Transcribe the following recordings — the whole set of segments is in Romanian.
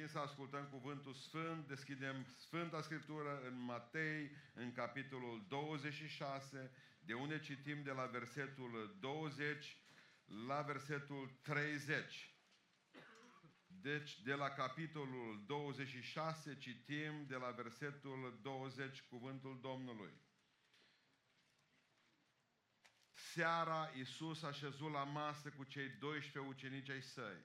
timp să ascultăm cuvântul Sfânt. Deschidem Sfânta Scriptură în Matei, în capitolul 26, de unde citim de la versetul 20 la versetul 30. Deci, de la capitolul 26 citim de la versetul 20 cuvântul Domnului. Seara Iisus a șezut la masă cu cei 12 ucenici ai săi.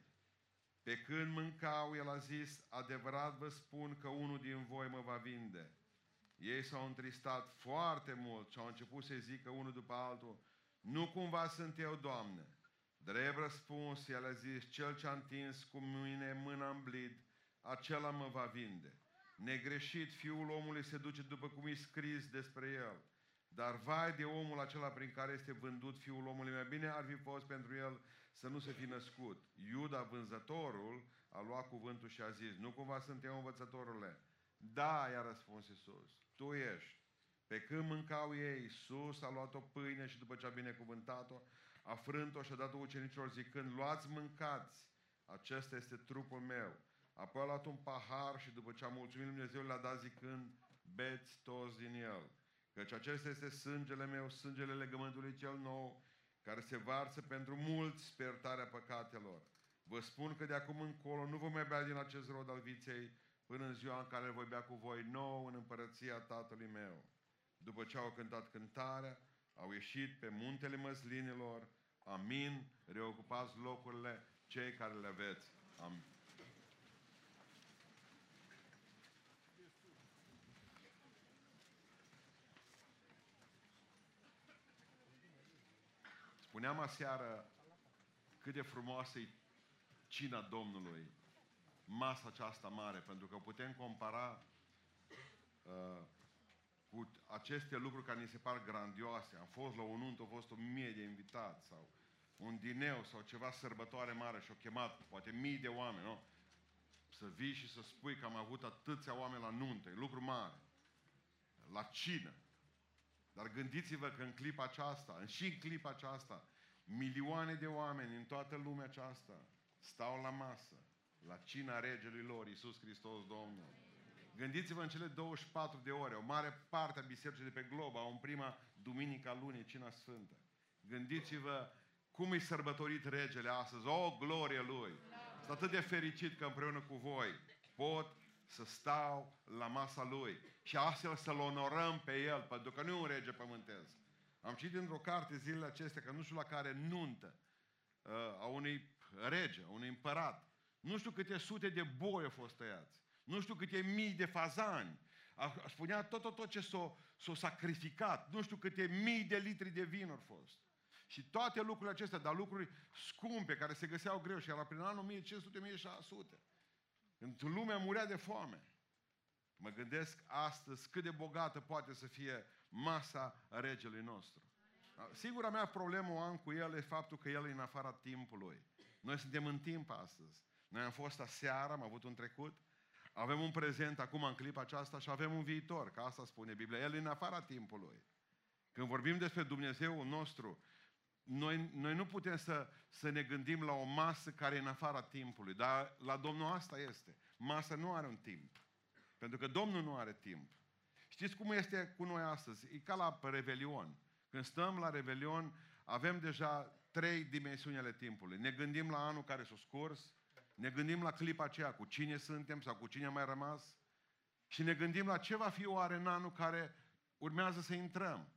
Pe când mâncau, el a zis, adevărat vă spun că unul din voi mă va vinde. Ei s-au întristat foarte mult și au început să zică unul după altul, nu cumva sunt eu, Doamne. Drept răspuns, el a zis, cel ce a întins cu mine mâna în blid, acela mă va vinde. Negreșit, fiul omului se duce după cum e scris despre el. Dar vai de omul acela prin care este vândut fiul omului, mai bine ar fi fost pentru el să nu se fi născut. Iuda, vânzătorul, a luat cuvântul și a zis, nu cumva sunt eu învățătorule? Da, i-a răspuns Iisus, tu ești. Pe când mâncau ei, Iisus a luat o pâine și după ce a binecuvântat-o, a frânt-o și a dat-o ucenicilor zicând, luați, mâncați, acesta este trupul meu. Apoi a luat un pahar și după ce a mulțumit Dumnezeu le-a dat zicând, beți toți din el. Căci acesta este sângele meu, sângele legământului cel nou, care se varsă pentru mulți spertarea păcatelor. Vă spun că de acum încolo nu vom mai bea din acest rod al viței până în ziua în care voi bea cu voi nou în împărăția Tatălui meu. După ce au cântat cântarea, au ieșit pe muntele măslinilor. Amin. Reocupați locurile cei care le aveți. Amin. Spuneam aseară cât de frumoasă e cina Domnului, masa aceasta mare, pentru că putem compara uh, cu aceste lucruri care ni se par grandioase. Am fost la un unt, au fost o mie de invitați sau un dineu sau ceva sărbătoare mare și au chemat poate mii de oameni, nu? Să vii și să spui că am avut atâția oameni la nuntă, e lucru mare. La cină. Dar gândiți-vă că în clipa aceasta, și în clipa aceasta, milioane de oameni în toată lumea aceasta stau la masă, la cina regelui lor, Iisus Hristos Domnul. Gândiți-vă în cele 24 de ore, o mare parte a bisericii de pe glob au în prima duminică a lunii, cina sfântă. Gândiți-vă cum e sărbătorit regele astăzi, o glorie lui. Sunt atât de fericit că împreună cu voi pot să stau la masa lui și astfel să-l onorăm pe el, pentru că nu e un rege pământesc. Am citit într-o carte zilele acestea că nu știu la care nuntă uh, a unui rege, a unui împărat. Nu știu câte sute de boi au fost tăiați. Nu știu câte mii de fazani. A, spunea tot, tot, tot ce s-a, s-a sacrificat. Nu știu câte mii de litri de vin au fost. Și toate lucrurile acestea, dar lucruri scumpe, care se găseau greu. Și era prin anul 1500-1600. Când lumea murea de foame. Mă gândesc astăzi cât de bogată poate să fie masa regelui nostru. Singura mea problemă o am cu el e faptul că el e în afara timpului. Noi suntem în timp astăzi. Noi am fost aseară, am avut un trecut, avem un prezent acum în clipa aceasta și avem un viitor, că asta spune Biblia. El e în afara timpului. Când vorbim despre Dumnezeu nostru, noi, noi nu putem să, să ne gândim la o masă care e în afara timpului, dar la Domnul asta este. Masa nu are un timp. Pentru că Domnul nu are timp. Știți cum este cu noi astăzi? E ca la Revelion. Când stăm la Revelion, avem deja trei dimensiuni ale timpului. Ne gândim la anul care s-a scurs, ne gândim la clipa aceea cu cine suntem sau cu cine a mai rămas și ne gândim la ce va fi oare în anul care urmează să intrăm.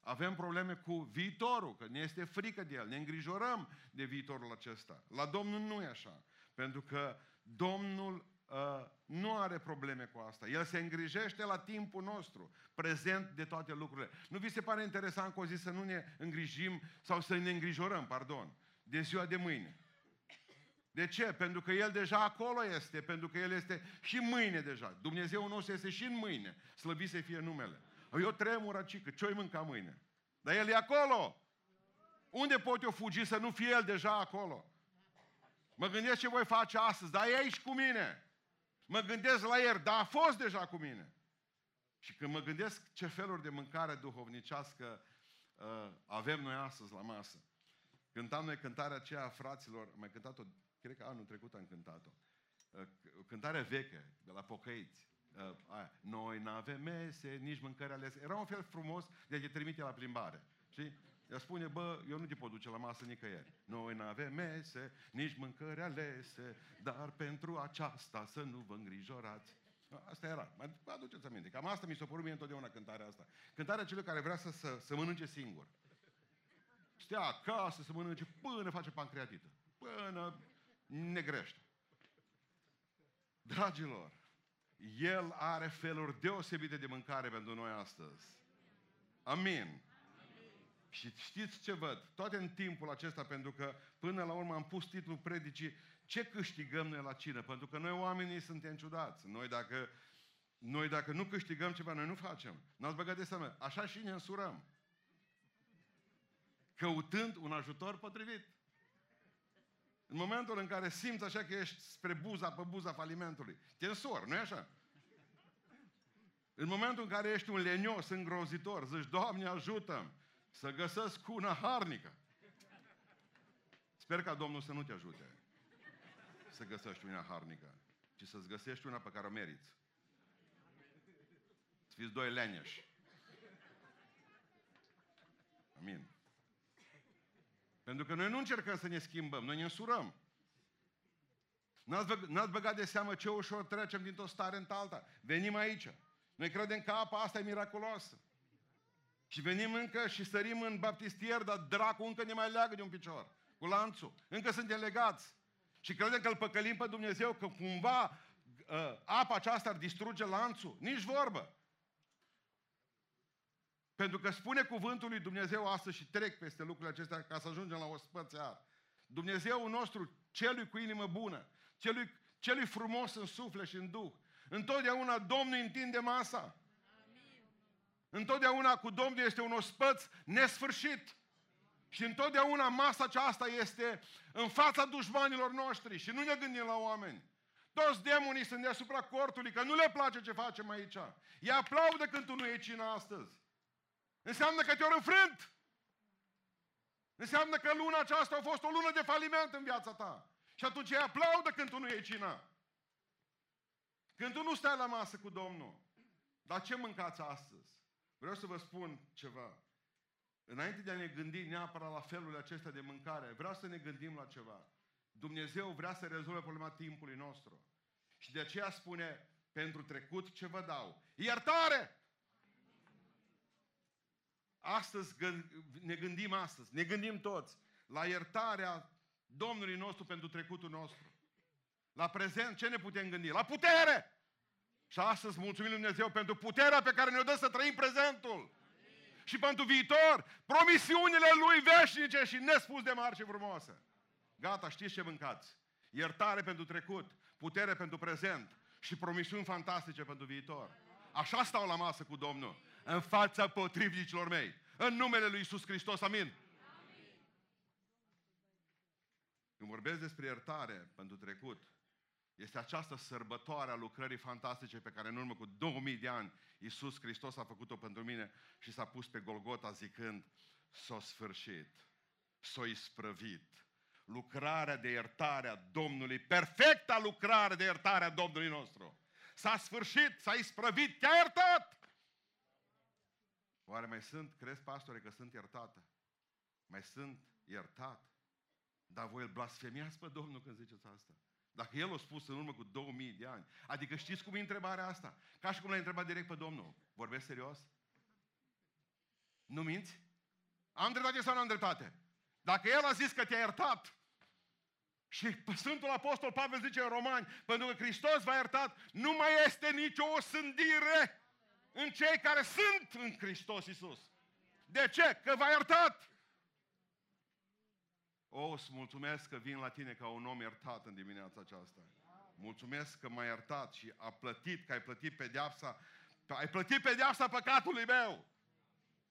Avem probleme cu viitorul, că ne este frică de el, ne îngrijorăm de viitorul acesta. La Domnul nu e așa, pentru că Domnul uh, nu are probleme cu asta. El se îngrijește la timpul nostru, prezent de toate lucrurile. Nu vi se pare interesant că o zi să nu ne îngrijim sau să ne îngrijorăm, pardon, de ziua de mâine? De ce? Pentru că El deja acolo este, pentru că El este și mâine deja. Dumnezeu nostru este și în mâine. Slăvit să fie numele. Eu tremur aici, că ce-o mânca mâine? Dar El e acolo. Unde pot eu fugi să nu fie El deja acolo? Mă gândesc ce voi face astăzi, dar e aici cu mine. Mă gândesc la ieri, dar a fost deja cu mine. Și când mă gândesc ce feluri de mâncare duhovnicească uh, avem noi astăzi la masă. Cântam noi cântarea aceea a fraților, mai cântat-o, cred că anul trecut am cântat-o. Uh, cântare veche, de la pocăiți. Uh, aia. Noi n-avem mese, nici mâncări alese. Era un fel frumos de a te trimite la plimbare. Știi? El spune, bă, eu nu te pot duce la masă nicăieri. Noi n-avem mese, nici mâncări alese, dar pentru aceasta să nu vă îngrijorați. Asta era. Mai aduceți aminte. Cam asta mi s-a părut mie întotdeauna cântarea asta. Cântarea celui care vrea să, să, să mănânce singur. Stea acasă să mănânce până face pancreatită. Până negrește. Dragilor, El are feluri deosebite de mâncare pentru noi astăzi. Amin. Și știți ce văd? Toate în timpul acesta, pentru că până la urmă am pus titlul predicii Ce câștigăm noi la cină? Pentru că noi oamenii suntem ciudați. Noi dacă, noi dacă nu câștigăm ceva, noi nu facem. N-ați băgat de seama. Așa și ne însurăm. Căutând un ajutor potrivit. În momentul în care simți așa că ești spre buza, pe buza falimentului, te însori, nu-i așa? În momentul în care ești un lenios, îngrozitor, zici, Doamne ajută să găsesc una harnică. Sper ca Domnul să nu te ajute să găsești una harnică, ci să-ți găsești una pe care o meriți. Să fiți doi leneși. Amin. Pentru că noi nu încercăm să ne schimbăm, noi ne însurăm. N-ați, băgat de seamă ce ușor trecem dintr-o stare în alta. Venim aici. Noi credem că apa asta e miraculoasă. Și venim încă și sărim în baptistier, dar dracu încă ne mai leagă de un picior. Cu lanțul. Încă suntem legați. Și credem că îl păcălim pe Dumnezeu, că cumva uh, apa aceasta ar distruge lanțul. Nici vorbă. Pentru că spune cuvântul lui Dumnezeu astăzi și trec peste lucrurile acestea ca să ajungem la o spățear. Dumnezeu nostru, celui cu inimă bună, celui, celui frumos în suflet și în duh, întotdeauna Domnul întinde masa. Întotdeauna cu Domnul este un ospăț nesfârșit. Și întotdeauna masa aceasta este în fața dușmanilor noștri și nu ne gândim la oameni. Toți demonii sunt deasupra cortului, că nu le place ce facem aici. Ei aplaudă când tu nu iei cina astăzi. Înseamnă că te-au înfrânt. Înseamnă că luna aceasta a fost o lună de faliment în viața ta. Și atunci ei aplaudă când tu nu iei cina. Când tu nu stai la masă cu Domnul. Dar ce mâncați astăzi? Vreau să vă spun ceva. Înainte de a ne gândi neapărat la felul acesta de mâncare, vreau să ne gândim la ceva. Dumnezeu vrea să rezolve problema timpului nostru. Și de aceea spune, pentru trecut ce vă dau? Iertare! Astăzi ne gândim astăzi, ne gândim toți la iertarea Domnului nostru pentru trecutul nostru. La prezent, ce ne putem gândi? La putere! Și astăzi mulțumim Lui Dumnezeu pentru puterea pe care ne-o dă să trăim prezentul. Și pentru viitor, promisiunile Lui veșnice și nespus de mari și frumoase. Gata, știți ce mâncați. Iertare pentru trecut, putere pentru prezent și promisiuni fantastice pentru viitor. Așa stau la masă cu Domnul, în fața potrivnicilor mei. În numele Lui Isus Hristos, amin. amin. Când vorbesc despre iertare pentru trecut, este această sărbătoare a lucrării fantastice pe care în urmă cu 2000 de ani Iisus Hristos a făcut-o pentru mine și s-a pus pe Golgota zicând s-a sfârșit, s-a isprăvit. Lucrarea de iertare a Domnului, perfecta lucrare de iertare a Domnului nostru. S-a sfârșit, s-a isprăvit, te-a iertat! Oare mai sunt, crezi, pastore, că sunt iertată? Mai sunt iertat? Dar voi îl blasfemiați pe Domnul când ziceți asta. Dacă El a spus în urmă cu 2000 de ani. Adică știți cum e întrebarea asta? Ca și cum l-a întrebat direct pe Domnul. Vorbesc serios? Nu minți? Am dreptate sau nu am dreptate? Dacă El a zis că te-a iertat, și Sfântul Apostol Pavel zice în Romani, pentru că Hristos v-a iertat, nu mai este nicio osândire în cei care sunt în Hristos Iisus. De ce? Că v-a iertat. O, îți mulțumesc că vin la tine ca un om iertat în dimineața aceasta. Mulțumesc că m-ai iertat și a plătit, că ai plătit pedeapsa, ai plătit pedeapsa păcatului meu.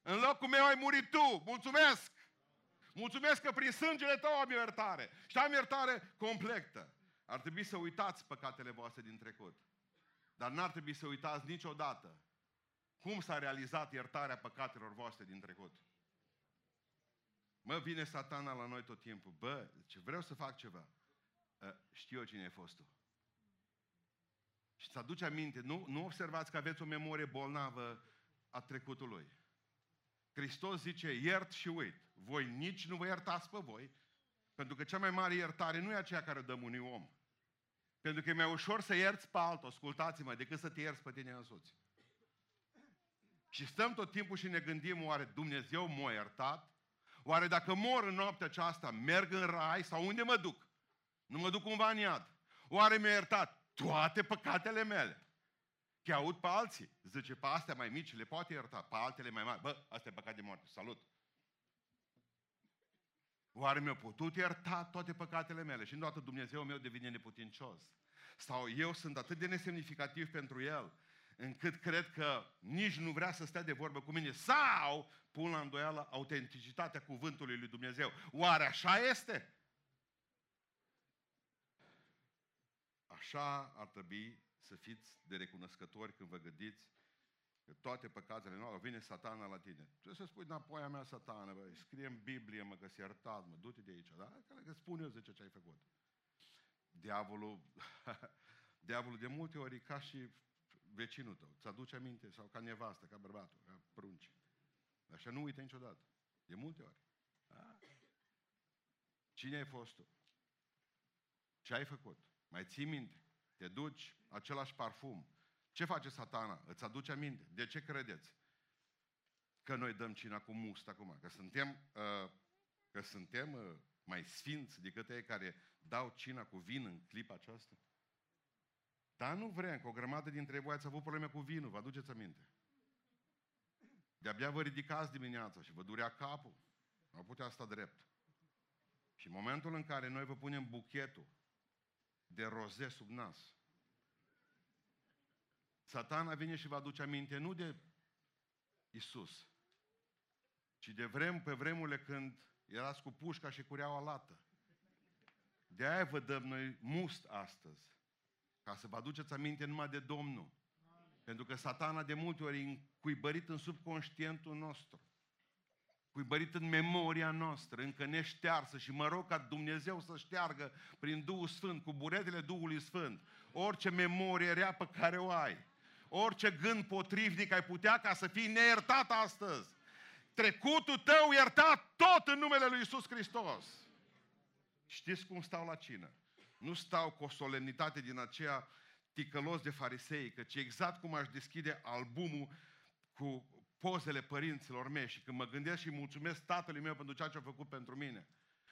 În locul meu ai murit tu. Mulțumesc! Mulțumesc că prin sângele tău am iertare. Și am iertare completă. Ar trebui să uitați păcatele voastre din trecut. Dar n-ar trebui să uitați niciodată cum s-a realizat iertarea păcatelor voastre din trecut. Mă, vine satana la noi tot timpul. Bă, ce vreau să fac ceva. Ă, știu eu cine ai fost tu. să aduce aminte, nu, nu observați că aveți o memorie bolnavă a trecutului. Hristos zice, iert și uit. Voi nici nu vă iertați pe voi, pentru că cea mai mare iertare nu e aceea care o dăm unui om. Pentru că e mai ușor să ierți pe altul, ascultați-mă, decât să te ierți pe tine însuți. Și stăm tot timpul și ne gândim, oare Dumnezeu m-a iertat? Oare dacă mor în noaptea aceasta, merg în rai sau unde mă duc? Nu mă duc cumva în iad. Oare mi-a iertat toate păcatele mele? Că aud pe alții. Zice, pe astea mai mici le poate ierta, pe altele mai mari. Bă, asta e păcat de moarte. Salut! Oare mi-a putut ierta toate păcatele mele? Și îndată Dumnezeu meu devine neputincios. Sau eu sunt atât de nesemnificativ pentru El, încât cred că nici nu vrea să stea de vorbă cu mine. Sau pun la îndoială autenticitatea cuvântului lui Dumnezeu. Oare așa este? Așa ar trebui să fiți de recunoscători când vă gândiți că toate păcatele noastre, vine satana la tine. Ce să spui înapoi a mea satana, bă, scrie în Biblie, mă, că s-a iertat, mă, du-te de aici, da? Că spun eu, zice, ce ai făcut. Diavolul, diavolul de multe ori ca și vecinul tău, ți aduce aminte, sau ca nevastă, ca bărbatul, ca prunci. Așa nu uite niciodată. De multe ori. Da? Cine ai fost tu? Ce ai făcut? Mai ții minte? Te duci, același parfum. Ce face satana? Îți aduce aminte. De ce credeți? Că noi dăm cina cu must acum. Că suntem, uh, că suntem uh, mai sfinți decât ei care dau cina cu vin în clipa aceasta? Dar nu vrem, că o grămadă dintre voi ați avut probleme cu vinul, vă aduceți aminte. De-abia vă ridicați dimineața și vă durea capul. Nu putea sta drept. Și în momentul în care noi vă punem buchetul de roze sub nas, satana vine și vă aduce aminte nu de Isus, ci de vrem, pe vremurile când erați cu pușca și cureaua lată. De aia vă dăm noi must astăzi. Ca să vă aduceți aminte numai de Domnul. Pentru că satana de multe ori e cuibărit în subconștientul nostru. Cuibărit în memoria noastră, încă neștearsă și mă rog ca Dumnezeu să șteargă prin Duhul Sfânt, cu buretele Duhului Sfânt, orice memorie rea pe care o ai. Orice gând potrivnic ai putea ca să fii neiertat astăzi. Trecutul tău iertat tot în numele Lui Isus Hristos. Știți cum stau la cină? Nu stau cu o solemnitate din aceea ticălos de farisei, căci exact cum aș deschide albumul cu pozele părinților mei și când mă gândesc și mulțumesc tatălui meu pentru ceea ce a făcut pentru mine.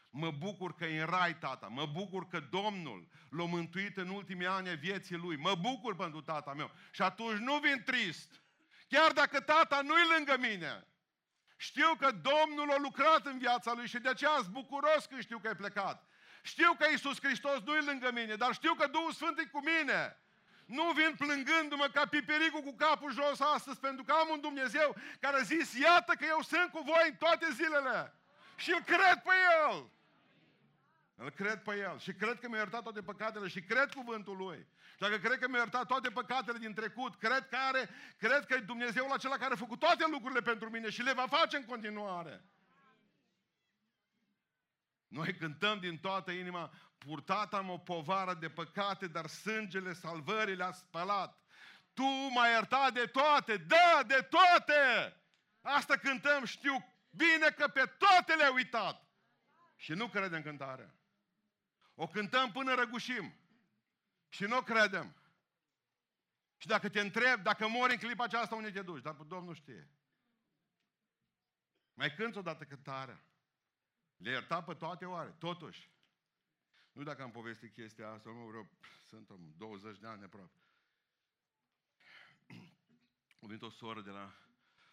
Mă bucur că e în rai tata, mă bucur că Domnul l-a mântuit în ultimii ani ai vieții lui, mă bucur pentru tata meu. Și atunci nu vin trist, chiar dacă tata nu-i lângă mine. Știu că Domnul a lucrat în viața lui și de aceea sunt bucuros când știu că ai plecat. Știu că Iisus Hristos nu e lângă mine, dar știu că Duhul Sfânt e cu mine. Nu vin plângându-mă ca pipericul cu capul jos astăzi, pentru că am un Dumnezeu care a zis, iată că eu sunt cu voi în toate zilele. Și îl cred pe El. Îl cred pe El și cred că mi-a iertat toate păcatele și cred cuvântul Lui. Și dacă cred că mi-a iertat toate păcatele din trecut, cred că, are, cred că e Dumnezeul acela care a făcut toate lucrurile pentru mine și le va face în continuare. Noi cântăm din toată inima, purtat am o povară de păcate, dar sângele salvării le-a spălat. Tu m-ai iertat de toate, da, de toate! Asta cântăm, știu bine că pe toate le-ai uitat. Și nu credem cântarea. O cântăm până răgușim. Și nu credem. Și dacă te întreb, dacă mori în clipa aceasta, unde te duci? Dar Domnul știe. Mai cânți odată cântarea. Le ierta pe toate oare? Totuși. Nu dacă am povestit chestia asta, nu vreau, sunt 20 de ani aproape. A venit o soră de la,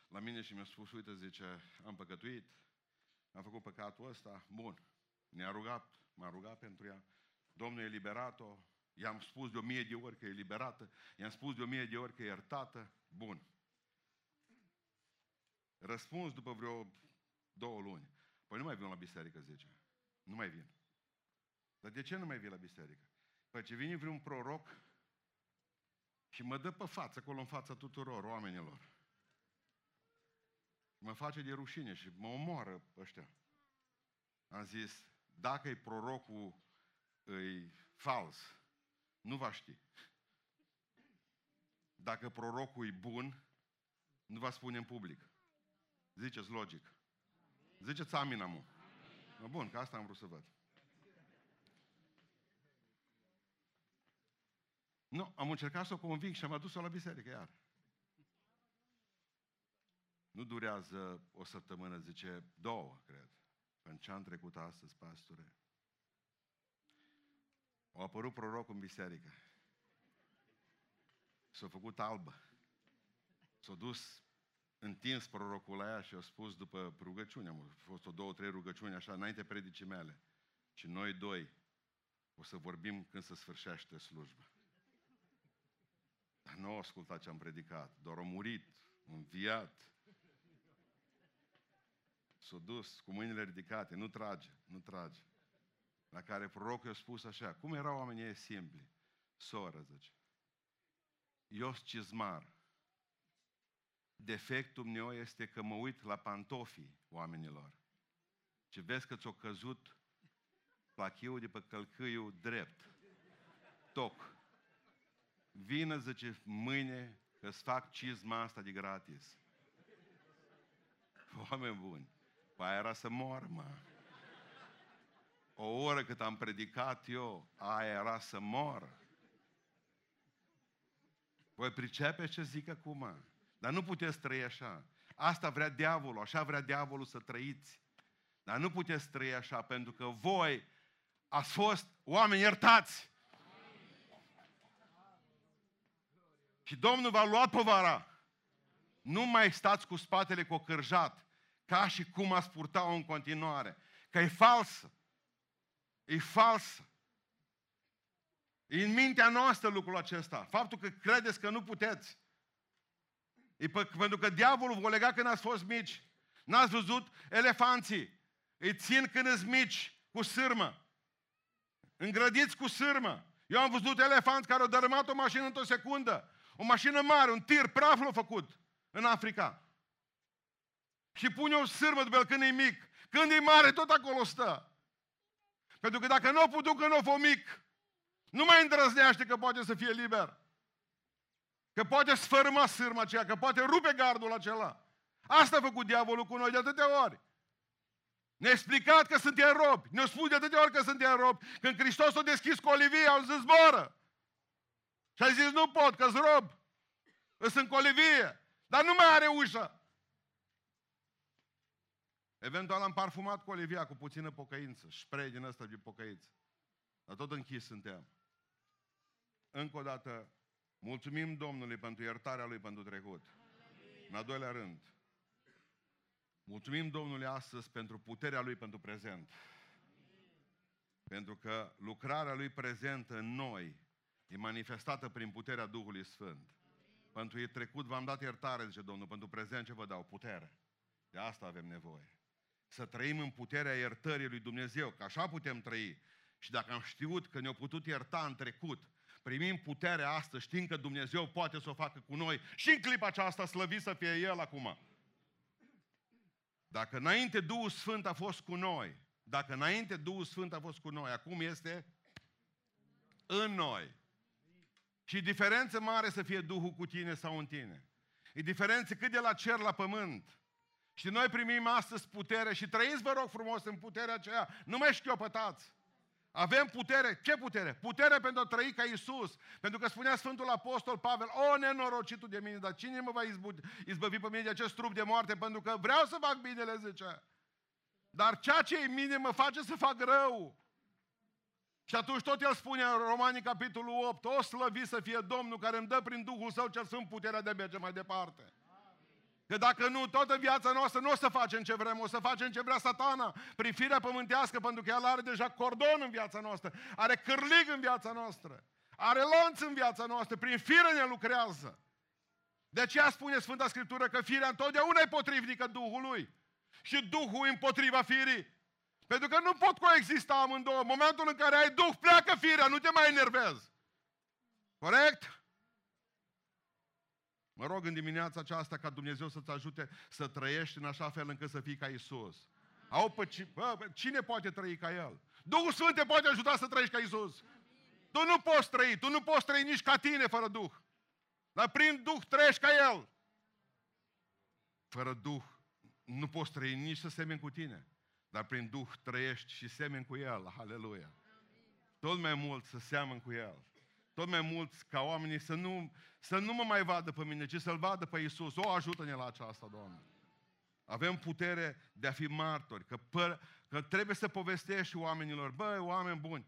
la mine și mi-a spus, uite, zice, am păcătuit, am făcut păcatul ăsta, bun. Ne-a rugat, m-a rugat pentru ea. Domnul e liberat-o, i-am spus de o mie de ori că e liberată, i-am spus de o mie de ori că e iertată, bun. Răspuns după vreo două luni. Păi nu mai vin la biserică, zice. Nu mai vin. Dar de ce nu mai vin la biserică? Păi ce vine vreun proroc și mă dă pe față, acolo în fața tuturor oamenilor. Mă face de rușine și mă omoară ăștia. Am zis, dacă e prorocul îi fals, nu va ști. dacă prorocul e bun, nu va spune în public. Ziceți logic. Ziceți amina, mă. Bun, că asta am vrut să văd. Nu, am încercat să o conving și am adus-o la biserică iar. Nu durează o săptămână, zice două, cred. În ce am trecut astăzi, pastore. A apărut prorocul în biserică. S-a făcut albă. S-a dus întins prorocul la ea și a spus după rugăciune, am fost o două, trei rugăciuni așa, înainte predicii mele. Și noi doi o să vorbim când se sfârșește slujba. Dar nu a ascultat ce am predicat, doar a murit, înviat. S-a dus cu mâinile ridicate, nu trage, nu trage. La care prorocul a spus așa, cum erau oamenii ei simpli? Soră, zice. Eu cizmar. Defectul meu este că mă uit la pantofii oamenilor. Ce vezi că ți-o căzut plachiul de pe călcâiul drept. Toc. Vină, zice, mâine că-ți fac cizma asta de gratis. Oameni buni, păi era să mor, mă. O oră cât am predicat eu, aia era să mor. Voi pricepe ce zic acum. Dar nu puteți trăi așa. Asta vrea diavolul, așa vrea diavolul să trăiți. Dar nu puteți trăi așa, pentru că voi ați fost oameni iertați. Și Domnul v-a luat povara. Nu mai stați cu spatele cocârjat, ca și cum ați purta-o în continuare. Că e falsă. E falsă. E în mintea noastră lucrul acesta. Faptul că credeți că nu puteți. E pe, pentru că diavolul vă lega când ați fost mici. N-ați văzut elefanții. Îi țin când îți mici, cu sârmă. Îngrădiți cu sârmă. Eu am văzut elefanți care au dărâmat o mașină într-o secundă. O mașină mare, un tir, praf l-a făcut în Africa. Și pune o sârmă după el când e mic. Când e mare, tot acolo stă. Pentru că dacă nu o putut când o fost mic, nu mai îndrăznește că poate să fie liber. Că poate sfărâma sârma aceea, că poate rupe gardul acela. Asta a făcut diavolul cu noi de atâtea ori. Ne-a explicat că suntem robi. Ne-a spus de atâtea ori că suntem robi. Când Hristos a deschis colivia, au zis zboră. Și a zis, nu pot, că-s rob. Îs în colivie. Dar nu mai are ușă. Eventual am parfumat colivia cu puțină pocăință. Spray din ăsta de pocăință. Dar tot închis suntem. Încă o dată, mulțumim Domnului pentru iertarea Lui pentru trecut. În al doilea rând, mulțumim Domnului astăzi pentru puterea Lui pentru prezent. Pentru că lucrarea Lui prezentă în noi e manifestată prin puterea Duhului Sfânt. Pentru e trecut v-am dat iertare, zice Domnul, pentru prezent ce vă dau? Putere. De asta avem nevoie. Să trăim în puterea iertării lui Dumnezeu, că așa putem trăi. Și dacă am știut că ne-a putut ierta în trecut, primim puterea asta, știm că Dumnezeu poate să o facă cu noi și în clipa aceasta slăvit să fie El acum. Dacă înainte Duhul Sfânt a fost cu noi, dacă înainte Duhul Sfânt a fost cu noi, acum este în noi. Și diferență mare să fie Duhul cu tine sau în tine. E diferență cât de la cer la pământ. Și noi primim astăzi putere și trăiți, vă rog frumos, în puterea aceea. Nu mai șchiopătați. Avem putere. Ce putere? Putere pentru a trăi ca Isus. Pentru că spunea Sfântul Apostol Pavel, o nenorocitul de mine, dar cine mă va izbăvi pe mine de acest trup de moarte? Pentru că vreau să fac binele, zice. Dar ceea ce e mine mă face să fac rău. Și atunci tot el spune în Romanii capitolul 8, o slăvi să fie Domnul care îmi dă prin Duhul Său cel Sfânt puterea de a merge mai departe. Că dacă nu, toată viața noastră nu o să facem ce vrem, o să facem ce vrea satana, prin firea pământească, pentru că el are deja cordon în viața noastră, are cârlig în viața noastră, are lanț în viața noastră, prin fire ne lucrează. De aceea spune Sfânta Scriptură că firea întotdeauna e potrivnică Duhului și Duhul împotriva firii. Pentru că nu pot coexista amândouă. În momentul în care ai Duh, pleacă firea, nu te mai enervezi. Corect? Mă rog în dimineața aceasta ca Dumnezeu să-ți ajute să trăiești în așa fel încât să fii ca Isus. Au pe ci, bă, cine poate trăi ca El? Duhul Sfânt te poate ajuta să trăiești ca Isus. Tu nu poți trăi, tu nu poți trăi nici ca tine fără Duh. Dar prin Duh trăiești ca El. Fără Duh nu poți trăi nici să semeni cu tine. Dar prin Duh trăiești și semeni cu El. Aleluia. Tot mai mult să seamăn cu El. Tot mai mult ca oamenii să nu, să nu mă mai vadă pe mine, ci să-L vadă pe Iisus. O, ajută-ne la aceasta, Doamne. Avem putere de a fi martori, că, pă, că trebuie să povestești oamenilor, băi, oameni buni,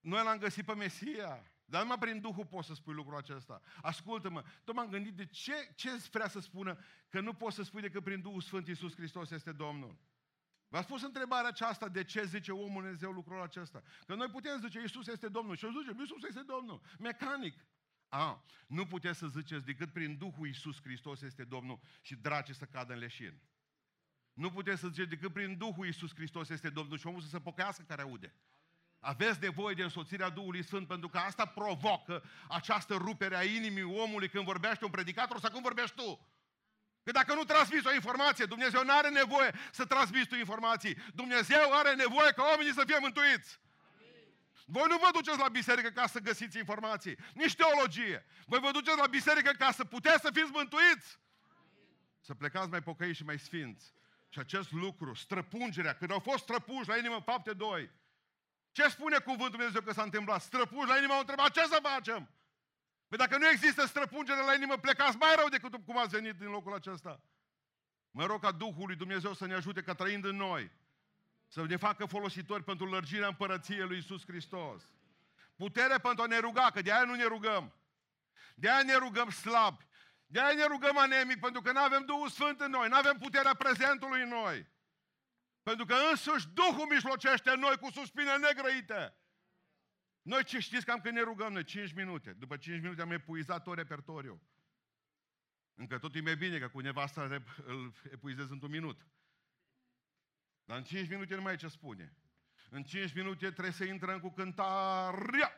noi l-am găsit pe Mesia, dar numai prin Duhul poți să spui lucrul acesta. Ascultă-mă, tot m-am gândit de ce, ce vrea să spună că nu poți să spui decât prin Duhul Sfânt Iisus Hristos este Domnul. V-ați pus întrebarea aceasta de ce zice omul Dumnezeu lucrul acesta? Că noi putem zice Iisus este Domnul și eu zice Iisus este Domnul. Mecanic. A, nu puteți să ziceți decât prin Duhul Iisus Hristos este Domnul și draci să cadă în leșin. Nu puteți să ziceți decât prin Duhul Iisus Hristos este Domnul și omul să se pocăiască care aude. Aveți nevoie de însoțirea Duhului Sfânt pentru că asta provocă această rupere a inimii omului când vorbește un predicator sau când vorbești tu. Că dacă nu transmiți o informație, Dumnezeu nu are nevoie să transmiți tu informații. Dumnezeu are nevoie ca oamenii să fie mântuiți. Voi nu vă duceți la biserică ca să găsiți informații, nici teologie. Voi vă duceți la biserică ca să puteți să fiți mântuiți. Să plecați mai pocăiți și mai sfinți. Și acest lucru, străpungerea, când au fost străpuși la inimă fapte 2, ce spune cuvântul Dumnezeu că s-a întâmplat? Străpuși la inimă au întrebat, ce să facem? Păi dacă nu există străpungere la inimă, plecați mai rău decât cum ați venit din locul acesta. Mă rog ca Duhul lui Dumnezeu să ne ajute ca trăind în noi, să ne facă folositori pentru lărgirea împărăției lui Isus Hristos. Putere pentru a ne ruga, că de aia nu ne rugăm. De aia ne rugăm slab. De aia ne rugăm anemic, pentru că nu avem Duhul Sfânt în noi, nu avem puterea prezentului în noi. Pentru că însuși Duhul mijlocește în noi cu suspine negrăite. Noi ce știți cam când ne rugăm noi? 5 minute. După 5 minute am epuizat tot repertoriul. Încă tot e mai bine, că cu nevasta îl epuizez într-un minut. Dar în 5 minute nu mai e ce spune. În 5 minute trebuie să intrăm cu cântarea.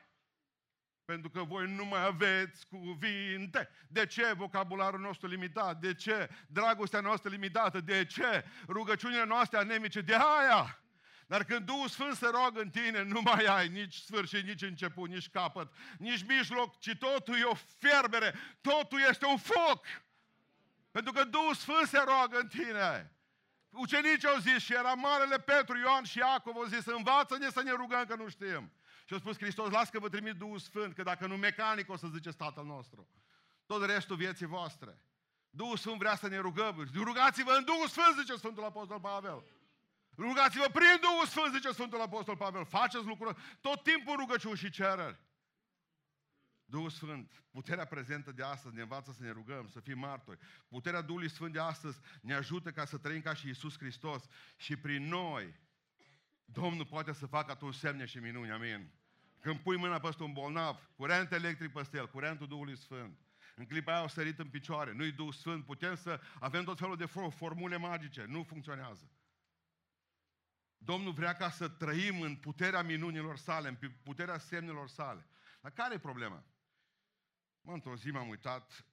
Pentru că voi nu mai aveți cuvinte. De ce vocabularul nostru limitat? De ce dragostea noastră limitată? De ce rugăciunile noastre anemice? De aia! Dar când Duhul Sfânt se roagă în tine, nu mai ai nici sfârșit, nici început, nici capăt, nici mijloc, ci totul e o fierbere, totul este un foc. Pentru că Duhul Sfânt se roagă în tine. Ucenicii au zis și era Marele Petru, Ioan și Iacov au zis, învață-ne să ne rugăm că nu știm. Și a spus Hristos, las că vă trimit Duhul Sfânt, că dacă nu mecanic o să ziceți Tatăl nostru. Tot restul vieții voastre. Duhul Sfânt vrea să ne rugăm. Rugați-vă în Duhul Sfânt, zice Sfântul Apostol Pavel. Rugați-vă prin Duhul Sfânt, zice Sfântul Apostol Pavel. Faceți lucruri tot timpul rugăciuni și cereri. Duhul Sfânt, puterea prezentă de astăzi ne învață să ne rugăm, să fim martori. Puterea Duhului Sfânt de astăzi ne ajută ca să trăim ca și Isus Hristos și prin noi Domnul poate să facă atunci semne și minuni. Amin. Când pui mâna peste un bolnav, curent electric peste el, curentul Duhului Sfânt. În clipa aia au sărit în picioare. Nu-i Duh Sfânt, putem să avem tot felul de formule magice. Nu funcționează. Domnul vrea ca să trăim în puterea minunilor sale, în puterea semnelor sale. Dar care e problema? Mă, într-o zi m-am uitat,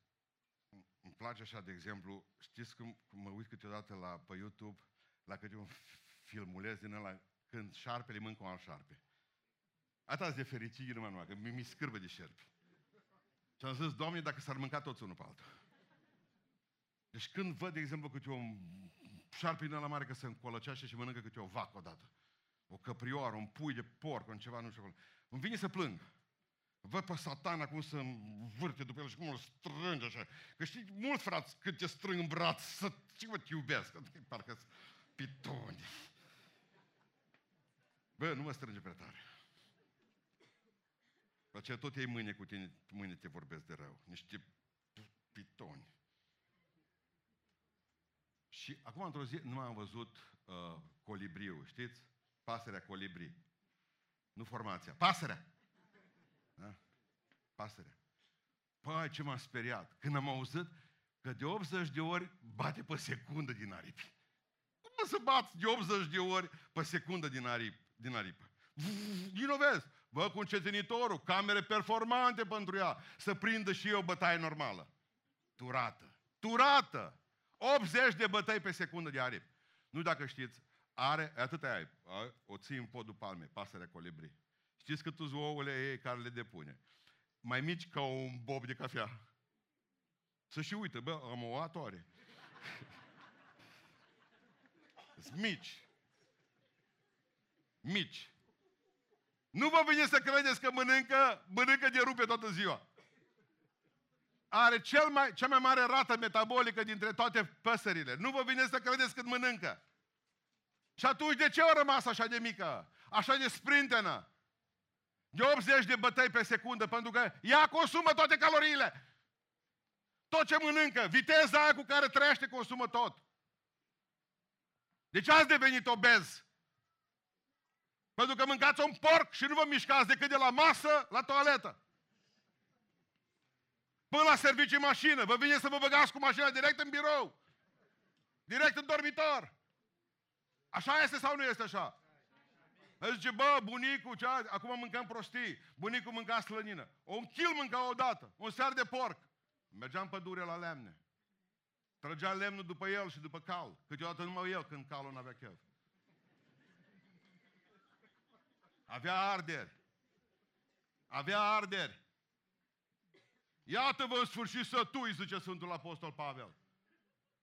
îmi place așa, de exemplu, știți cum, cum mă uit câteodată la, pe YouTube, la câte un filmuleț din ăla, când șarpele mâncă un alt șarpe. Atât de fericit numai numai, că mi scârbă de șerpi. Și am zis, Doamne, dacă s-ar mânca toți unul pe altul. Deci când văd, de exemplu, câte un șarpe din la mare că se încolăcește și mănâncă câte o vacă odată. O căprioară, un pui de porc, un ceva, nu știu acolo. Îmi vine să plâng. Văd pe satana cum se învârte după el și cum îl strânge așa. Că știi, mulți frați cât te strâng în braț, să ce mă te iubesc, parcă pitoni. Bă, nu mă strânge prea tare. După aceea tot ei mâine cu tine, mâine te vorbesc de rău. Niște pitoni. Și acum, într-o zi, nu am văzut uh, colibriu, știți? Pasărea colibri. Nu formația. Pasărea! Da? Pasărea. Păi, ce m-a speriat. Când am auzit că de 80 de ori bate pe secundă din aripi. Cum să bați de 80 de ori pe secundă din, arip, din aripă? Inovez. Bă, cu încetinitorul, camere performante pentru ea, să prindă și eu bătaie normală. Turată. Turată! 80 de bătăi pe secundă de aripi. Nu dacă știți, are, atâta ai, o ții în podul palme, pasărea colibri. Știți cât ouăle ei care le depune? Mai mici ca un bob de cafea. Să și uite, bă, am o atoare. Sunt mici. Mici. Nu vă vine să credeți că mănâncă, mănâncă de rupe toată ziua. Are cel mai, cea mai mare rată metabolică dintre toate păsările. Nu vă vine să credeți cât mănâncă. Și atunci de ce a rămas așa de mică? Așa de sprintenă? De 80 de bătăi pe secundă, pentru că ea consumă toate caloriile. Tot ce mănâncă, viteza aia cu care trăiește consumă tot. De ce ați devenit obez? Pentru că mâncați un porc și nu vă mișcați decât de la masă la toaletă. Până la serviciu mașină. Vă vine să vă băgați cu mașina direct în birou. Direct în dormitor. Așa este sau nu este așa? El zice, bă, bunicul, ce acum mâncăm prostii. Bunicul mânca slănină. Un kil mânca odată. Un ser de porc. Mergeam în pădure la lemne. Trăgea lemnul după el și după cal. Câteodată numai el când calul nu avea chef. Avea arderi. Avea arderi. Iată-vă în sfârșit sătui, zice Sfântul Apostol Pavel.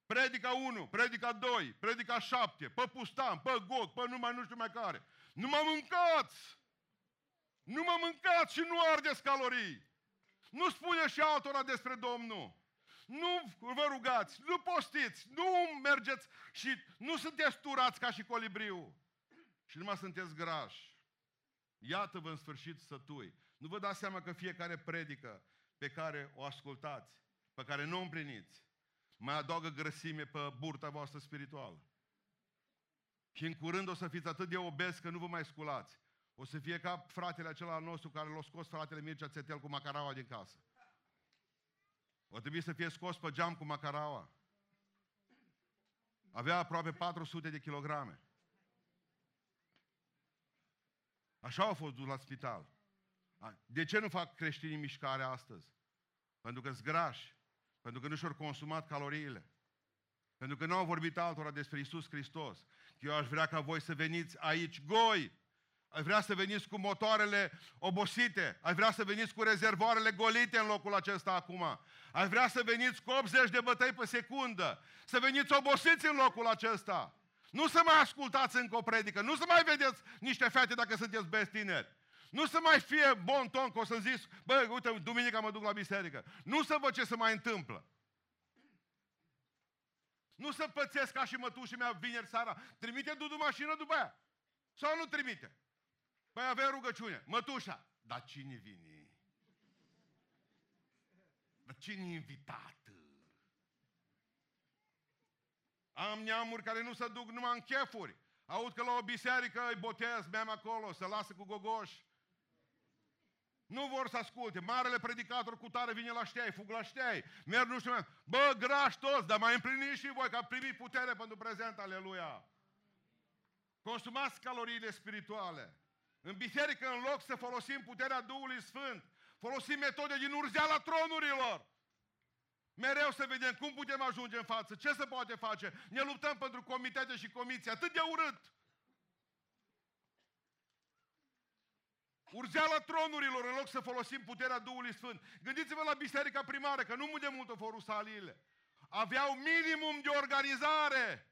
Predica 1, predica 2, predica 7, pe pustan, pe gog, pe numai nu știu mai care. Nu mă mâncați! Nu mă mâncați și nu ardeți calorii! Nu spune și altora despre Domnul. Nu vă rugați, nu postiți, nu mergeți și nu sunteți turați ca și colibriu. Și numai sunteți grași. Iată-vă în sfârșit sătui. Nu vă dați seama că fiecare predică pe care o ascultați, pe care nu o împliniți, mai adaugă grăsime pe burta voastră spirituală. Și în curând o să fiți atât de obez că nu vă mai sculați. O să fie ca fratele acela nostru care l-a scos fratele Mircea Țetel cu macaraua din casă. O trebuie să fie scos pe geam cu macaraua. Avea aproape 400 de kilograme. Așa au fost dus la spital. De ce nu fac creștinii mișcare astăzi? Pentru că zgrași. Pentru că nu și-au consumat caloriile. Pentru că nu au vorbit altora despre Isus Hristos. Eu aș vrea ca voi să veniți aici goi. Aș vrea să veniți cu motoarele obosite. Aș vrea să veniți cu rezervoarele golite în locul acesta acum. Aș vrea să veniți cu 80 de bătăi pe secundă. Să veniți obosiți în locul acesta. Nu să mai ascultați încă o predică. Nu să mai vedeți niște fete dacă sunteți băieți tineri. Nu să mai fie bon ton că o să zici, bă, uite, duminica mă duc la biserică. Nu să văd ce se mai întâmplă. Nu să pățesc ca și mătușii mea vineri seara. Trimite Dudu mașină după aia. Sau nu trimite? Păi avea rugăciune. Mătușa. Dar cine vine? Dar cine e invitat? Am neamuri care nu se duc numai în chefuri. Aud că la o biserică îi botez, mi acolo, să lasă cu gogoși. Nu vor să asculte. Marele predicator cu tare vine la ștei, fug la ștei. Merg nu știu, bă, grași toți, dar mai împliniți și voi, că am primit putere pentru prezent, aleluia. Consumați caloriile spirituale. În biserică, în loc să folosim puterea Duhului Sfânt, folosim metode din urzeala tronurilor. Mereu să vedem cum putem ajunge în față, ce se poate face. Ne luptăm pentru comitete și comisii, atât de urât. Urzeala tronurilor în loc să folosim puterea Duhului Sfânt. Gândiți-vă la biserica primară, că nu de mult au fost saliile. Aveau minimum de organizare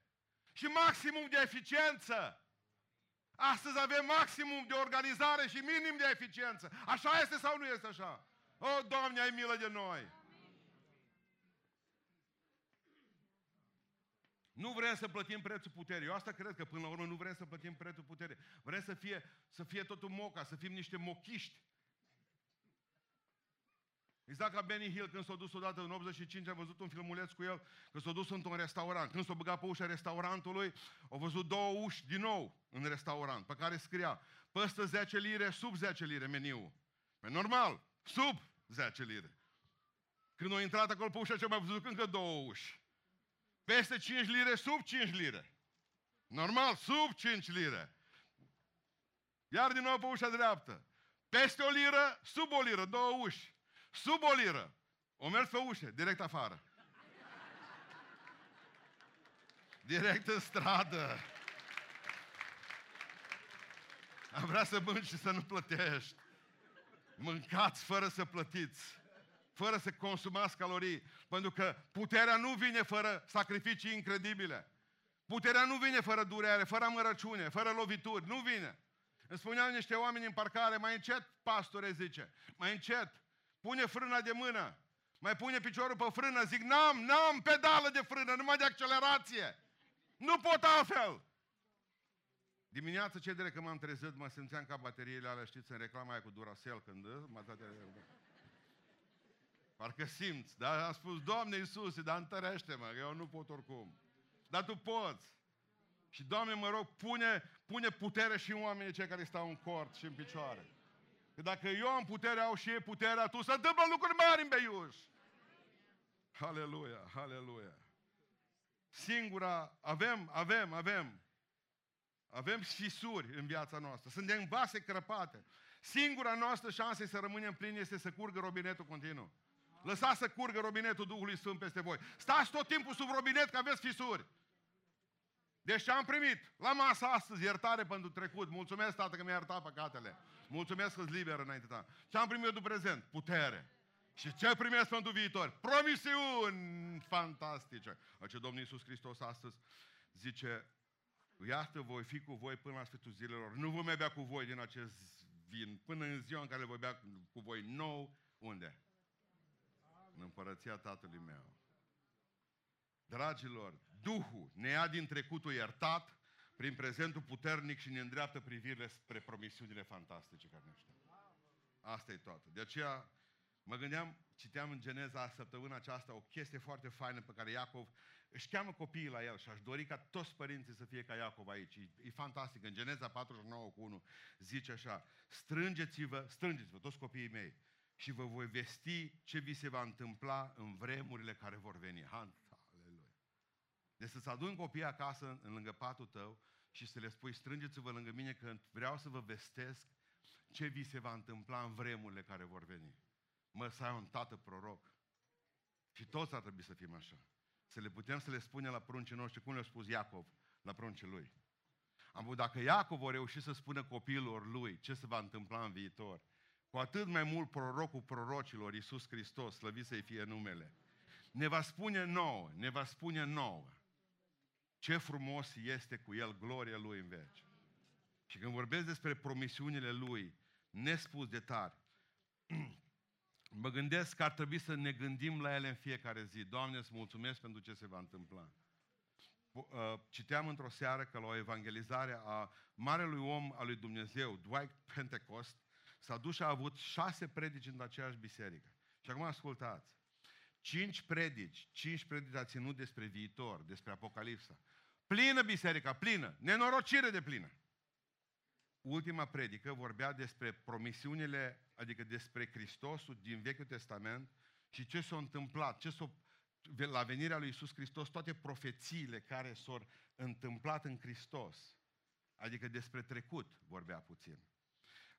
și maximum de eficiență. Astăzi avem maximum de organizare și minim de eficiență. Așa este sau nu este așa? O, Doamne, ai milă de noi! Nu vrem să plătim prețul puterii. Eu asta cred că până la urmă nu vrem să plătim prețul puterii. Vrem să fie, să fie totul moca, să fim niște mochiști. Exact ca Benny Hill când s-a dus odată în 85, am văzut un filmuleț cu el, că s-a dus într-un restaurant. Când s-a băgat pe ușa restaurantului, au văzut două uși din nou în restaurant, pe care scria păstă 10 lire, sub 10 lire meniu. E normal, sub 10 lire. Când au intrat acolo pe ușa ce mai văzut încă două uși. Peste 5 lire, sub 5 lire. Normal, sub 5 lire. Iar din nou pe ușa dreaptă. Peste o liră, sub o liră, două uși. Sub o liră. O mers pe ușă, direct afară. Direct în stradă. Am vrea să mânci și să nu plătești. Mâncați fără să plătiți. Fără să consumați calorii. Pentru că puterea nu vine fără sacrificii incredibile. Puterea nu vine fără durere, fără amărăciune, fără lovituri. Nu vine. Îmi spuneau niște oameni în parcare, mai încet, pastore, zice, mai încet, pune frâna de mână, mai pune piciorul pe frână, zic, n-am, n-am pedală de frână, numai de accelerație. Nu pot altfel. Dimineața ce de că m-am trezit, mă simțeam ca bateriile alea, știți, în reclama aia cu Duracell, când mă Parcă simți, dar am spus, Doamne Iisuse, dar întărește-mă, că eu nu pot oricum. Dar tu poți. Și, Doamne, mă rog, pune, pune putere și în oamenii cei care stau în cort și în picioare. Că dacă eu am putere, au și ei puterea, tu să întâmplă lucruri mari în beiuș. Aleluia, aleluia. Singura, avem, avem, avem. Avem fisuri în viața noastră. Suntem vase crăpate. Singura noastră șansă să rămânem plini este să curgă robinetul continuu. Lăsați să curgă robinetul Duhului Sfânt peste voi. Stați tot timpul sub robinet că aveți fisuri. Deci ce am primit la masă astăzi, iertare pentru trecut. Mulțumesc, Tată, că mi-a iertat păcatele. Mulțumesc că-s liber înainte ta. Ce am primit eu prezent? Putere. Și ce primesc pentru viitor? Promisiuni fantastice. Ce Domnul Iisus Hristos astăzi zice, iată, voi fi cu voi până la sfârșitul zilelor. Nu vom mai bea cu voi din acest vin, până în ziua în care voi bea cu voi nou. Unde? În împărăția Tatălui meu. Dragilor, Duhul ne ia din trecutul iertat, prin prezentul puternic și ne îndreaptă privirile spre promisiunile fantastice care ne așteaptă. Asta e toată. De aceea mă gândeam, citeam în Geneza săptămâna aceasta o chestie foarte faină pe care Iacov își cheamă copiii la el și aș dori ca toți părinții să fie ca Iacov aici. E, e fantastic. În Geneza 49 cu 1 zice așa, strângeți-vă, strângeți-vă toți copiii mei și vă voi vesti ce vi se va întâmpla în vremurile care vor veni. Deci să-ți aduni copiii acasă, în lângă patul tău, și să le spui, strângeți-vă lângă mine că vreau să vă vestesc ce vi se va întâmpla în vremurile care vor veni. Mă, să ai un tată proroc. Și toți ar trebui să fim așa. Să le putem să le spunem la pruncii noștri, cum le-a spus Iacov la pruncii lui. Am văzut, dacă Iacov a reușit să spună copiilor lui ce se va întâmpla în viitor, cu atât mai mult prorocul prorocilor, Iisus Hristos, slăvit să-i fie numele, ne va spune nouă, ne va spune nouă ce frumos este cu El, gloria Lui în veci. Și când vorbesc despre promisiunile Lui, nespus de tare, mă gândesc că ar trebui să ne gândim la ele în fiecare zi. Doamne, îți mulțumesc pentru ce se va întâmpla. Uh, citeam într-o seară că la o evangelizare a marelui om al lui Dumnezeu, Dwight Pentecost, s-a dus și a avut șase predici în aceeași biserică. Și acum ascultați. Cinci predici, cinci predici a ținut despre viitor, despre Apocalipsa. Plină biserica, plină, nenorocire de plină. Ultima predică vorbea despre promisiunile, adică despre Hristosul din Vechiul Testament și ce s-a întâmplat, ce s-a, la venirea lui Isus Hristos, toate profețiile care s-au întâmplat în Hristos. Adică despre trecut vorbea puțin.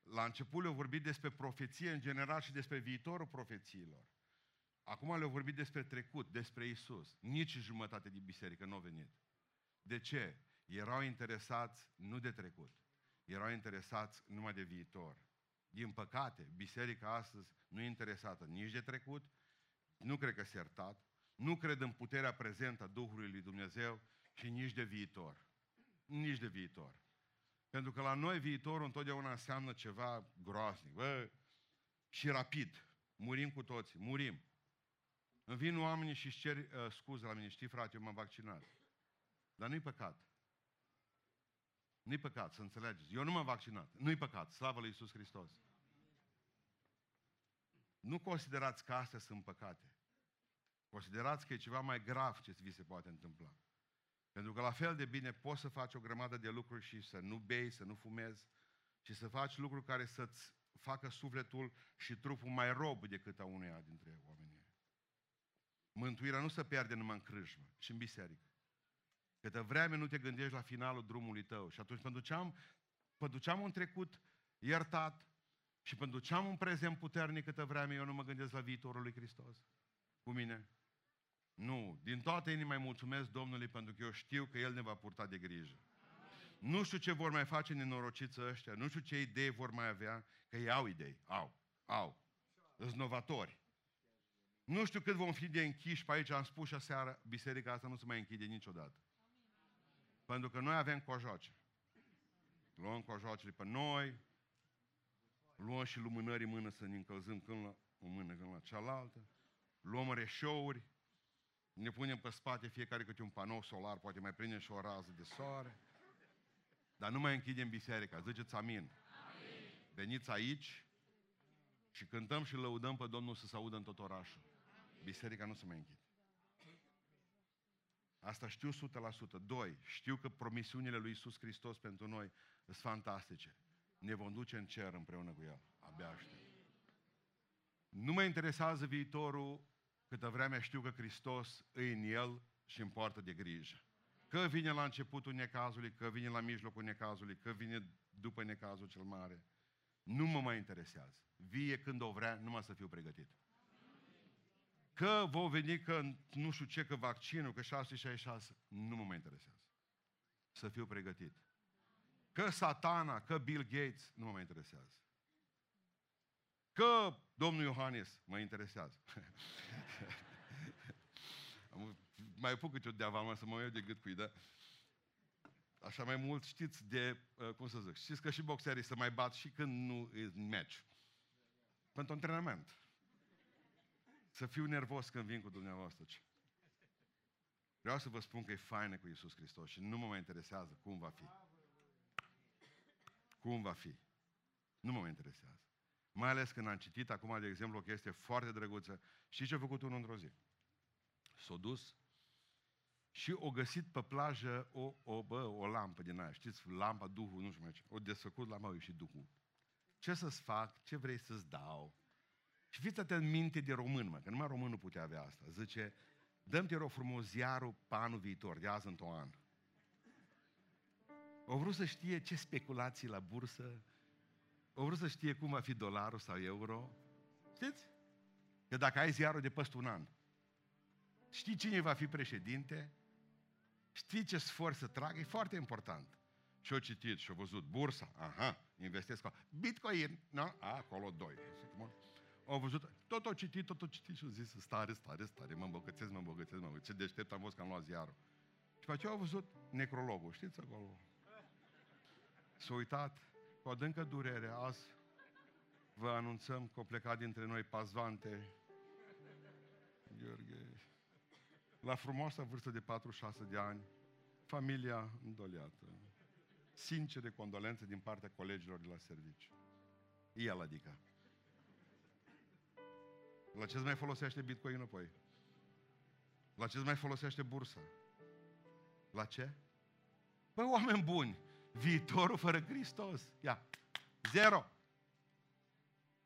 La început le-au vorbit despre profeție în general și despre viitorul profețiilor. Acum le-au vorbit despre trecut, despre Isus. Nici jumătate din biserică nu a venit. De ce? Erau interesați nu de trecut, erau interesați numai de viitor. Din păcate, biserica astăzi nu e interesată nici de trecut, nu cred că s-a iertat, nu cred în puterea prezentă a Duhului lui Dumnezeu și nici de viitor. Nici de viitor. Pentru că la noi viitorul întotdeauna înseamnă ceva groaznic. Bă, și rapid. Murim cu toții. Murim. Îmi vin oamenii și își cer uh, scuze la mine. Știi, frate, eu m-am vaccinat. Dar nu-i păcat. Nu-i păcat, să înțelegeți. Eu nu m-am vaccinat. Nu-i păcat. Slavă lui Iisus Hristos. Nu considerați că astea sunt păcate. Considerați că e ceva mai grav ce vi se poate întâmpla. Pentru că la fel de bine poți să faci o grămadă de lucruri și să nu bei, să nu fumezi, și să faci lucruri care să-ți facă sufletul și trupul mai rob decât a uneia dintre oameni. Mântuirea nu se pierde numai în crâșmă, ci în biserică. Câtă vreme nu te gândești la finalul drumului tău. Și atunci, pentru ce am, pentru ce am un trecut iertat și pentru ce am un prezent puternic câtă vreme eu nu mă gândesc la viitorul lui Hristos? Cu mine? Nu. Din toată inima îi mulțumesc Domnului pentru că eu știu că El ne va purta de grijă. Nu știu ce vor mai face nenorociți ăștia, nu știu ce idei vor mai avea, că ei au idei, au, au. Sunt novatori. Nu știu cât vom fi de închiși pe aici, am spus și aseară, biserica asta nu se mai închide niciodată. Pentru că noi avem cojoace. Luăm cojoacele pe noi, luăm și lumânări în mână să ne încălzim când la o mână, când la cealaltă, luăm reșouri, ne punem pe spate fiecare câte un panou solar, poate mai prindem și o rază de soare, dar nu mai închidem biserica. Ziceți amin. amin. Veniți aici și cântăm și lăudăm pe Domnul să se audă în tot orașul. Biserica nu se mai închide. Asta știu 100%. Doi, știu că promisiunile lui Isus Hristos pentru noi sunt fantastice. Ne vom duce în cer împreună cu El. Abia aștept. Nu mă interesează viitorul câtă vreme știu că Hristos îi în El și îmi poartă de grijă. Că vine la începutul necazului, că vine la mijlocul necazului, că vine după necazul cel mare. Nu mă mai interesează. Vie când o vrea, numai să fiu pregătit. Că vă veni că nu știu ce, că vaccinul, că 666, nu mă mai interesează. Să fiu pregătit. Că satana, că Bill Gates, nu mă mai interesează. Că domnul Iohannis mă interesează. mai pun câte o deaval, să mă iau de gât cu da? Așa mai mult știți de, uh, cum să zic, știți că și boxerii se mai bat și când nu e match. Pentru antrenament. Să fiu nervos când vin cu dumneavoastră. Vreau să vă spun că e faină cu Iisus Hristos și nu mă mai interesează cum va fi. Cum va fi. Nu mă mai interesează. Mai ales când am citit acum, de exemplu, o chestie foarte drăguță. Și ce a făcut unul într-o zi? S-a dus și o găsit pe plajă o, o, bă, o lampă din aia. Știți, lampa, Duhul, nu știu mai ce. O desfăcut lampa și Duhul. Ce să-ți fac? Ce vrei să-ți dau? Și fiți atent minte de român, mă, că numai românul putea avea asta. Zice, dăm te rog frumos ziarul pe anul viitor, de azi într-un an. O vrut să știe ce speculații la bursă, o vrut să știe cum va fi dolarul sau euro. Știți? Că dacă ai ziarul de peste un an, știi cine va fi președinte, știi ce sforț să tragă, e foarte important. Și-o citit și-o văzut bursa, aha, investesc acolo. Bitcoin, nu? A, acolo doi. Au văzut, tot o citit, tot o citit și au zis, stare, stare, stare, mă îmbogățesc, mă îmbogățesc, mă îmbogățesc. Ce deștept am fost că am luat ziarul. Și pe aceea au văzut necrologul, știți acolo? S-a uitat, cu adâncă durere, azi vă anunțăm că au plecat dintre noi Pazvante, Gheorghe, la frumoasa vârstă de 46 de ani, familia îndoliată, sincere condolențe din partea colegilor de la serviciu. El adică. La ce mai folosește Bitcoin apoi? La ce mai folosește bursa? La ce? Păi oameni buni, viitorul fără Hristos. Ia, zero.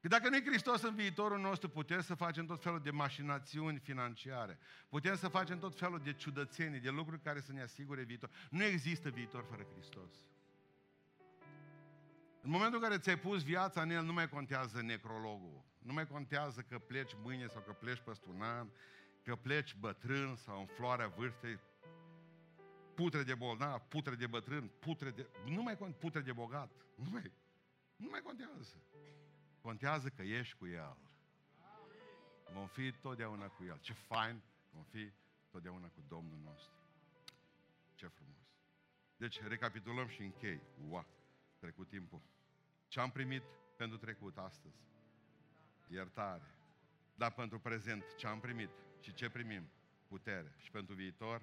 Că dacă nu e Hristos în viitorul nostru, putem să facem tot felul de mașinațiuni financiare. Putem să facem tot felul de ciudățenii, de lucruri care să ne asigure viitor. Nu există viitor fără Hristos. În momentul în care ți-ai pus viața în el, nu mai contează necrologul. Nu mai contează că pleci mâine sau că pleci peste un an, că pleci bătrân sau în floarea vârstei, putre de bolnav, putre de bătrân, putre de... Nu mai contează, putre de bogat. Nu mai, nu mai contează. Contează că ești cu El. Vom fi totdeauna cu El. Ce fain vom fi totdeauna cu Domnul nostru. Ce frumos. Deci, recapitulăm și închei. Ua, trecut timpul. Ce am primit pentru trecut astăzi? Iertare. Dar pentru prezent, ce am primit și ce primim? Putere. Și pentru viitor,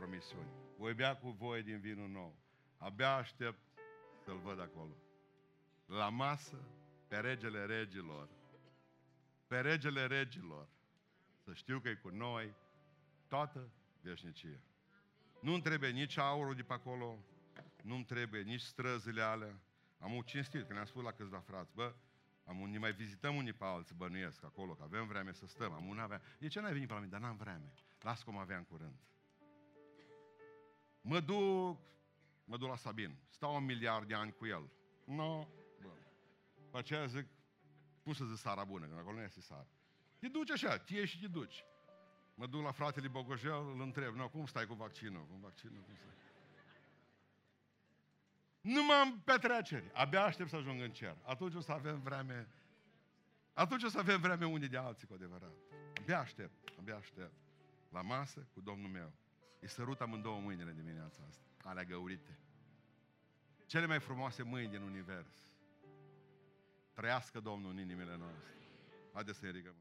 promisiuni. Voi bea cu voi din vinul nou. Abia aștept să-l văd acolo. La masă, pe regele regilor. Pe regele regilor. Să știu că e cu noi toată veșnicia. Nu-mi trebuie nici aurul de pe acolo, nu-mi trebuie nici străzile alea, am un cinstit, că ne-am spus la câțiva frați, bă, am, ne mai vizităm unii pe alții, bănuiesc, acolo, că avem vreme să stăm. Am un avea. De ce n-ai venit pe la mine? Dar n-am vreme. Las cum aveam curând. Mă duc, mă duc la Sabin. Stau un miliard de ani cu el. Nu, no. După aceea zic, cum să zic sara bună, că acolo nu este sara. Te duci așa, tie și te duci. Mă duc la fratele Bogojel, îl întreb, no, cum stai cu vaccinul? Cu vaccinul, cum stai? Numai în petreceri. Abia aștept să ajung în cer. Atunci o să avem vreme... Atunci o să avem vreme unii de alții cu adevărat. Abia aștept, abia aștept. La masă cu Domnul meu. Îi sărut amândouă mâinile dimineața asta, alea găurite. Cele mai frumoase mâini din univers. Trăiască Domnul în inimile noastre. Haideți să-i ridicăm.